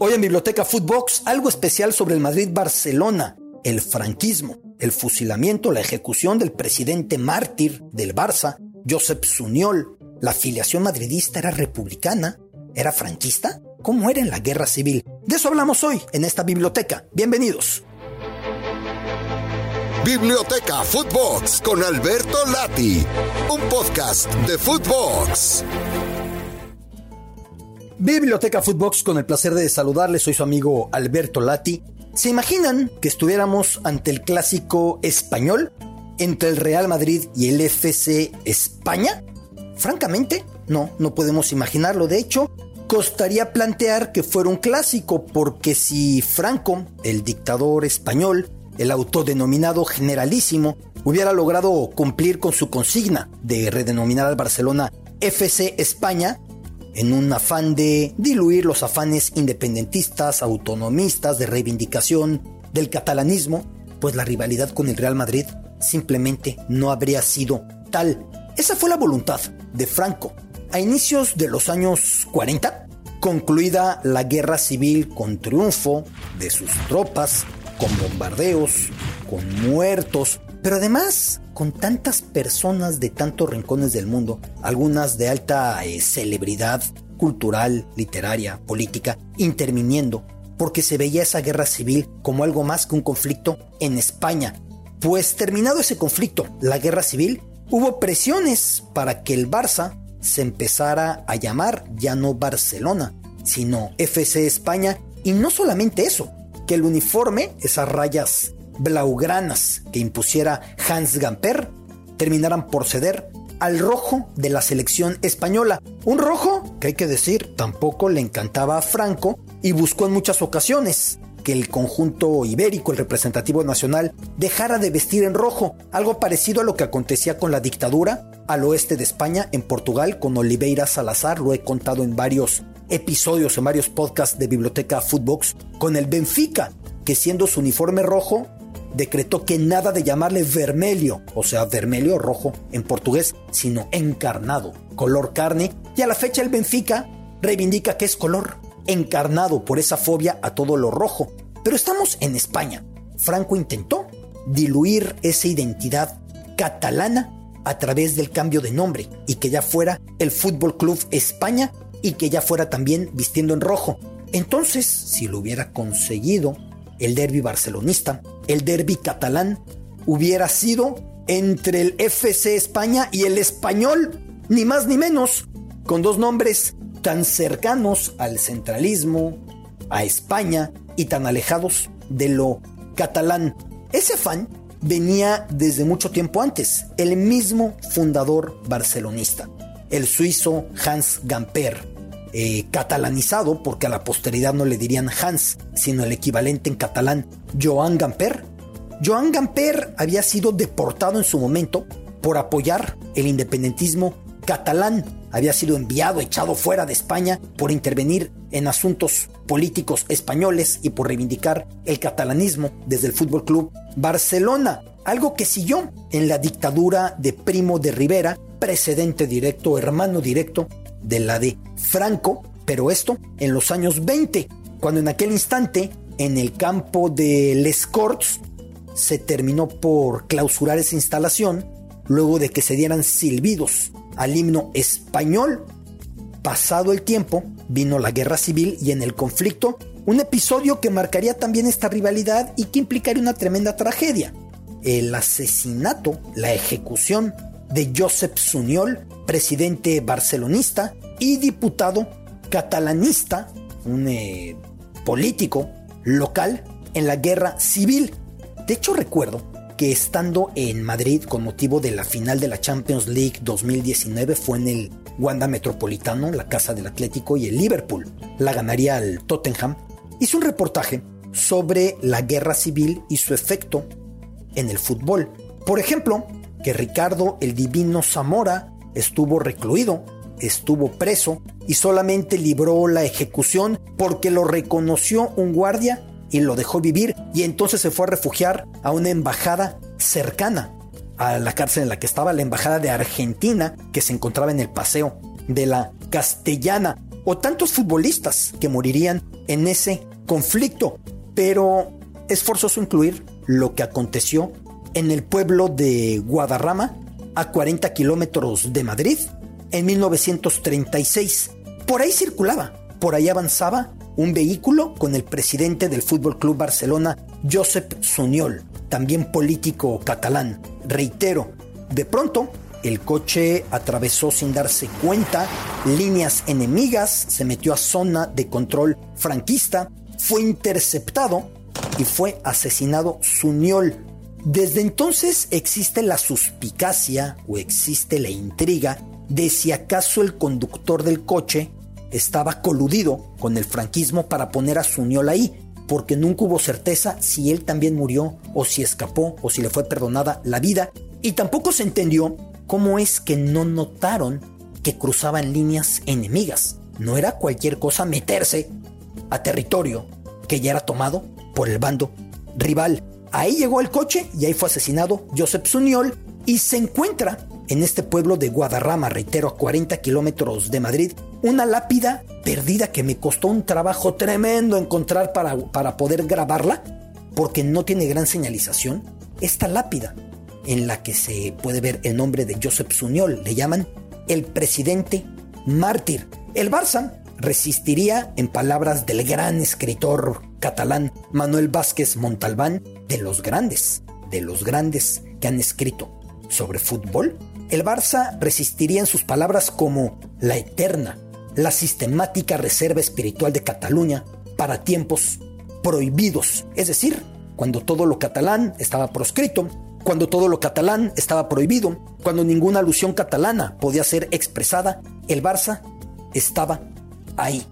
Hoy en Biblioteca Footbox, algo especial sobre el Madrid-Barcelona, el franquismo, el fusilamiento, la ejecución del presidente mártir del Barça, Josep Suñol. ¿La afiliación madridista era republicana? ¿Era franquista? ¿Cómo era en la guerra civil? De eso hablamos hoy en esta biblioteca. Bienvenidos. Biblioteca Footbox con Alberto Lati, un podcast de Footbox. Biblioteca Footbox con el placer de saludarles, soy su amigo Alberto Lati. ¿Se imaginan que estuviéramos ante el clásico español entre el Real Madrid y el FC España? Francamente, no, no podemos imaginarlo. De hecho, costaría plantear que fuera un clásico, porque si Franco, el dictador español, el autodenominado generalísimo, hubiera logrado cumplir con su consigna de redenominar al Barcelona FC España, en un afán de diluir los afanes independentistas, autonomistas, de reivindicación del catalanismo, pues la rivalidad con el Real Madrid simplemente no habría sido tal. Esa fue la voluntad de Franco. A inicios de los años 40, concluida la guerra civil con triunfo de sus tropas, con bombardeos, con muertos, pero además con tantas personas de tantos rincones del mundo, algunas de alta eh, celebridad cultural, literaria, política, interviniendo, porque se veía esa guerra civil como algo más que un conflicto en España. Pues terminado ese conflicto, la guerra civil, hubo presiones para que el Barça se empezara a llamar ya no Barcelona, sino FC España, y no solamente eso, que el uniforme, esas rayas blaugranas que impusiera Hans Gamper terminaran por ceder al rojo de la selección española. Un rojo que hay que decir tampoco le encantaba a Franco y buscó en muchas ocasiones que el conjunto ibérico, el representativo nacional, dejara de vestir en rojo, algo parecido a lo que acontecía con la dictadura al oeste de España, en Portugal, con Oliveira Salazar, lo he contado en varios episodios, en varios podcasts de Biblioteca Footbox, con el Benfica, que siendo su uniforme rojo, decretó que nada de llamarle vermelho, o sea, vermelho rojo en portugués, sino encarnado, color carne, y a la fecha el Benfica reivindica que es color encarnado por esa fobia a todo lo rojo. Pero estamos en España. Franco intentó diluir esa identidad catalana a través del cambio de nombre y que ya fuera el Fútbol Club España y que ya fuera también vistiendo en rojo. Entonces, si lo hubiera conseguido, el derby barcelonista, el derby catalán, hubiera sido entre el FC España y el español, ni más ni menos, con dos nombres tan cercanos al centralismo, a España y tan alejados de lo catalán. Ese afán venía desde mucho tiempo antes, el mismo fundador barcelonista, el suizo Hans Gamper, eh, catalanizado, porque a la posteridad no le dirían Hans, sino el equivalente en catalán, Joan Gamper. Joan Gamper había sido deportado en su momento por apoyar el independentismo catalán. Había sido enviado, echado fuera de España por intervenir en asuntos políticos españoles y por reivindicar el catalanismo desde el Fútbol Club Barcelona, algo que siguió en la dictadura de Primo de Rivera, precedente directo, hermano directo de la de Franco, pero esto en los años 20, cuando en aquel instante, en el campo de Les Corts, se terminó por clausurar esa instalación luego de que se dieran silbidos al himno español. Pasado el tiempo, vino la guerra civil y en el conflicto, un episodio que marcaría también esta rivalidad y que implicaría una tremenda tragedia. El asesinato, la ejecución de Josep Suñol, presidente barcelonista y diputado catalanista, un eh, político local en la guerra civil. De hecho, recuerdo que estando en Madrid con motivo de la final de la Champions League 2019 fue en el Wanda Metropolitano, la casa del Atlético y el Liverpool. La ganaría al Tottenham. Hice un reportaje sobre la guerra civil y su efecto en el fútbol. Por ejemplo, que Ricardo el Divino Zamora estuvo recluido, estuvo preso y solamente libró la ejecución porque lo reconoció un guardia y lo dejó vivir y entonces se fue a refugiar a una embajada cercana a la cárcel en la que estaba la embajada de Argentina que se encontraba en el paseo de la Castellana o tantos futbolistas que morirían en ese conflicto. Pero es forzoso incluir lo que aconteció en el pueblo de Guadarrama, a 40 kilómetros de Madrid, en 1936. Por ahí circulaba, por ahí avanzaba un vehículo con el presidente del Fútbol Club Barcelona, Josep Sunyol, también político catalán. Reitero, de pronto el coche atravesó sin darse cuenta líneas enemigas, se metió a zona de control franquista, fue interceptado y fue asesinado Sunyol. Desde entonces existe la suspicacia o existe la intriga de si acaso el conductor del coche estaba coludido con el franquismo para poner a Sunyol ahí, porque nunca hubo certeza si él también murió o si escapó o si le fue perdonada la vida, y tampoco se entendió cómo es que no notaron que cruzaban líneas enemigas. No era cualquier cosa meterse a territorio que ya era tomado por el bando rival. Ahí llegó el coche y ahí fue asesinado Joseph Suniol y se encuentra en este pueblo de Guadarrama, reitero, a 40 kilómetros de Madrid, una lápida perdida que me costó un trabajo tremendo encontrar para, para poder grabarla, porque no tiene gran señalización. Esta lápida, en la que se puede ver el nombre de Joseph Suniol, le llaman el presidente mártir. El Barça resistiría, en palabras del gran escritor catalán Manuel Vázquez Montalbán, de los grandes, de los grandes que han escrito sobre fútbol, el Barça resistiría en sus palabras como la eterna, la sistemática reserva espiritual de Cataluña para tiempos prohibidos, es decir, cuando todo lo catalán estaba proscrito, cuando todo lo catalán estaba prohibido, cuando ninguna alusión catalana podía ser expresada, el Barça estaba ahí.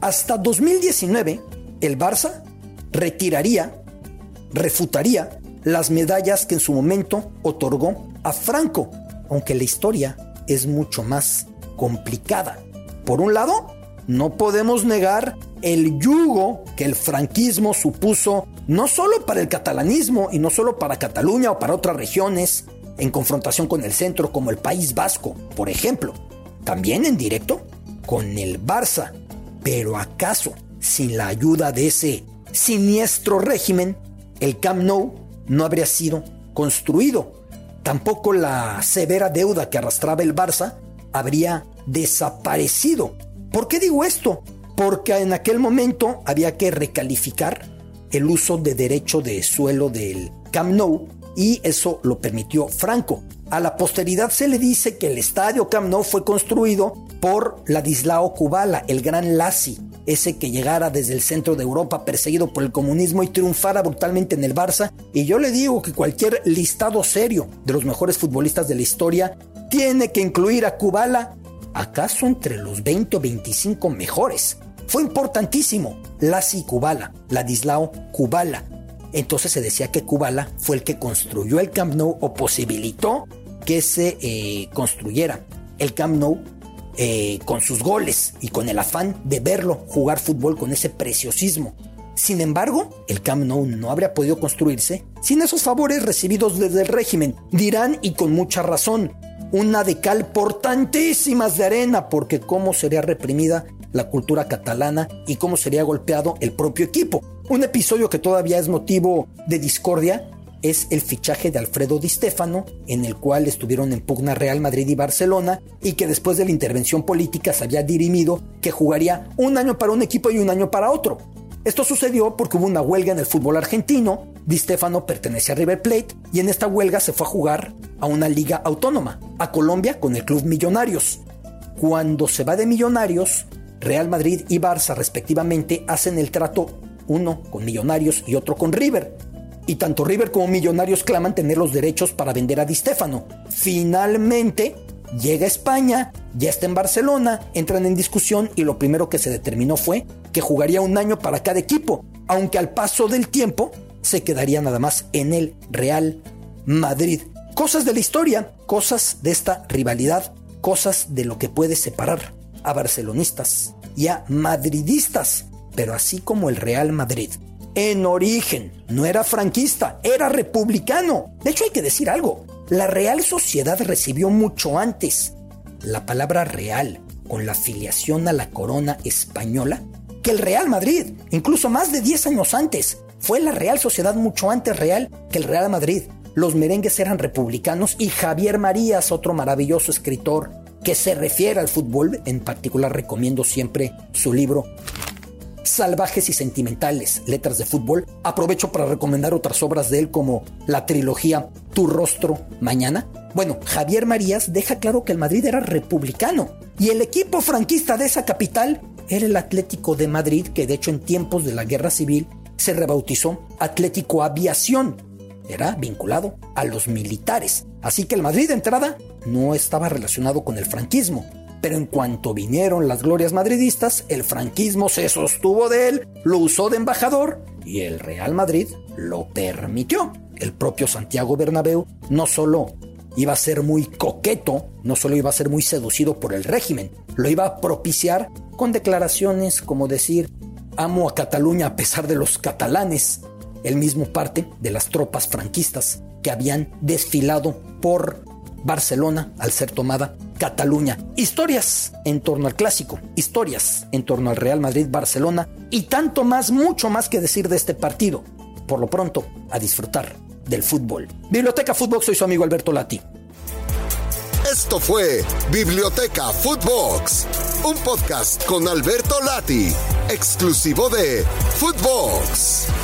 Hasta 2019, el Barça retiraría, refutaría las medallas que en su momento otorgó a Franco, aunque la historia es mucho más complicada. Por un lado, no podemos negar el yugo que el franquismo supuso no solo para el catalanismo y no solo para Cataluña o para otras regiones en confrontación con el centro como el País Vasco, por ejemplo, también en directo con el Barça. Pero acaso, sin la ayuda de ese siniestro régimen, el Camp Nou no habría sido construido. Tampoco la severa deuda que arrastraba el Barça habría desaparecido. ¿Por qué digo esto? Porque en aquel momento había que recalificar el uso de derecho de suelo del Camp Nou y eso lo permitió Franco. A la posteridad se le dice que el estadio Camp Nou fue construido por Ladislao Kubala, el gran Lassi, ese que llegara desde el centro de Europa perseguido por el comunismo y triunfara brutalmente en el Barça. Y yo le digo que cualquier listado serio de los mejores futbolistas de la historia tiene que incluir a Kubala, acaso entre los 20 o 25 mejores. Fue importantísimo Lassi Kubala, Ladislao Kubala. Entonces se decía que Kubala fue el que construyó el Camp Nou o posibilitó que se eh, construyera el Camp Nou eh, con sus goles y con el afán de verlo jugar fútbol con ese preciosismo. Sin embargo, el Camp Nou no habría podido construirse sin esos favores recibidos desde el régimen, dirán y con mucha razón, una de cal por tantísimas de arena, porque cómo sería reprimida la cultura catalana y cómo sería golpeado el propio equipo. Un episodio que todavía es motivo de discordia es el fichaje de Alfredo Di Stefano, en el cual estuvieron en pugna Real Madrid y Barcelona, y que después de la intervención política se había dirimido que jugaría un año para un equipo y un año para otro. Esto sucedió porque hubo una huelga en el fútbol argentino, Di Stefano pertenece a River Plate, y en esta huelga se fue a jugar a una liga autónoma, a Colombia con el club Millonarios. Cuando se va de Millonarios, Real Madrid y Barça respectivamente hacen el trato uno con Millonarios y otro con River y tanto River como Millonarios claman tener los derechos para vender a Di Stefano. Finalmente, llega a España, ya está en Barcelona, entran en discusión y lo primero que se determinó fue que jugaría un año para cada equipo, aunque al paso del tiempo se quedaría nada más en el Real Madrid. Cosas de la historia, cosas de esta rivalidad, cosas de lo que puede separar a barcelonistas y a madridistas, pero así como el Real Madrid en origen no era franquista, era republicano. De hecho hay que decir algo, la Real Sociedad recibió mucho antes la palabra real con la afiliación a la corona española que el Real Madrid, incluso más de 10 años antes. Fue la Real Sociedad mucho antes real que el Real Madrid. Los merengues eran republicanos y Javier Marías, otro maravilloso escritor que se refiere al fútbol, en particular recomiendo siempre su libro salvajes y sentimentales, letras de fútbol, aprovecho para recomendar otras obras de él como la trilogía Tu rostro mañana. Bueno, Javier Marías deja claro que el Madrid era republicano y el equipo franquista de esa capital era el Atlético de Madrid, que de hecho en tiempos de la Guerra Civil se rebautizó Atlético Aviación. Era vinculado a los militares. Así que el Madrid de entrada no estaba relacionado con el franquismo, pero en cuanto vinieron las glorias madridistas, el franquismo se sostuvo de él, lo usó de embajador y el Real Madrid lo permitió. El propio Santiago Bernabéu no solo iba a ser muy coqueto, no solo iba a ser muy seducido por el régimen, lo iba a propiciar con declaraciones como decir, amo a Cataluña a pesar de los catalanes, el mismo parte de las tropas franquistas que habían desfilado por Barcelona al ser tomada Cataluña. Historias en torno al clásico, historias en torno al Real Madrid-Barcelona y tanto más, mucho más que decir de este partido. Por lo pronto, a disfrutar del fútbol. Biblioteca Fútbol, soy su amigo Alberto Lati. Esto fue Biblioteca Footbox, un podcast con Alberto Lati, exclusivo de Footbox.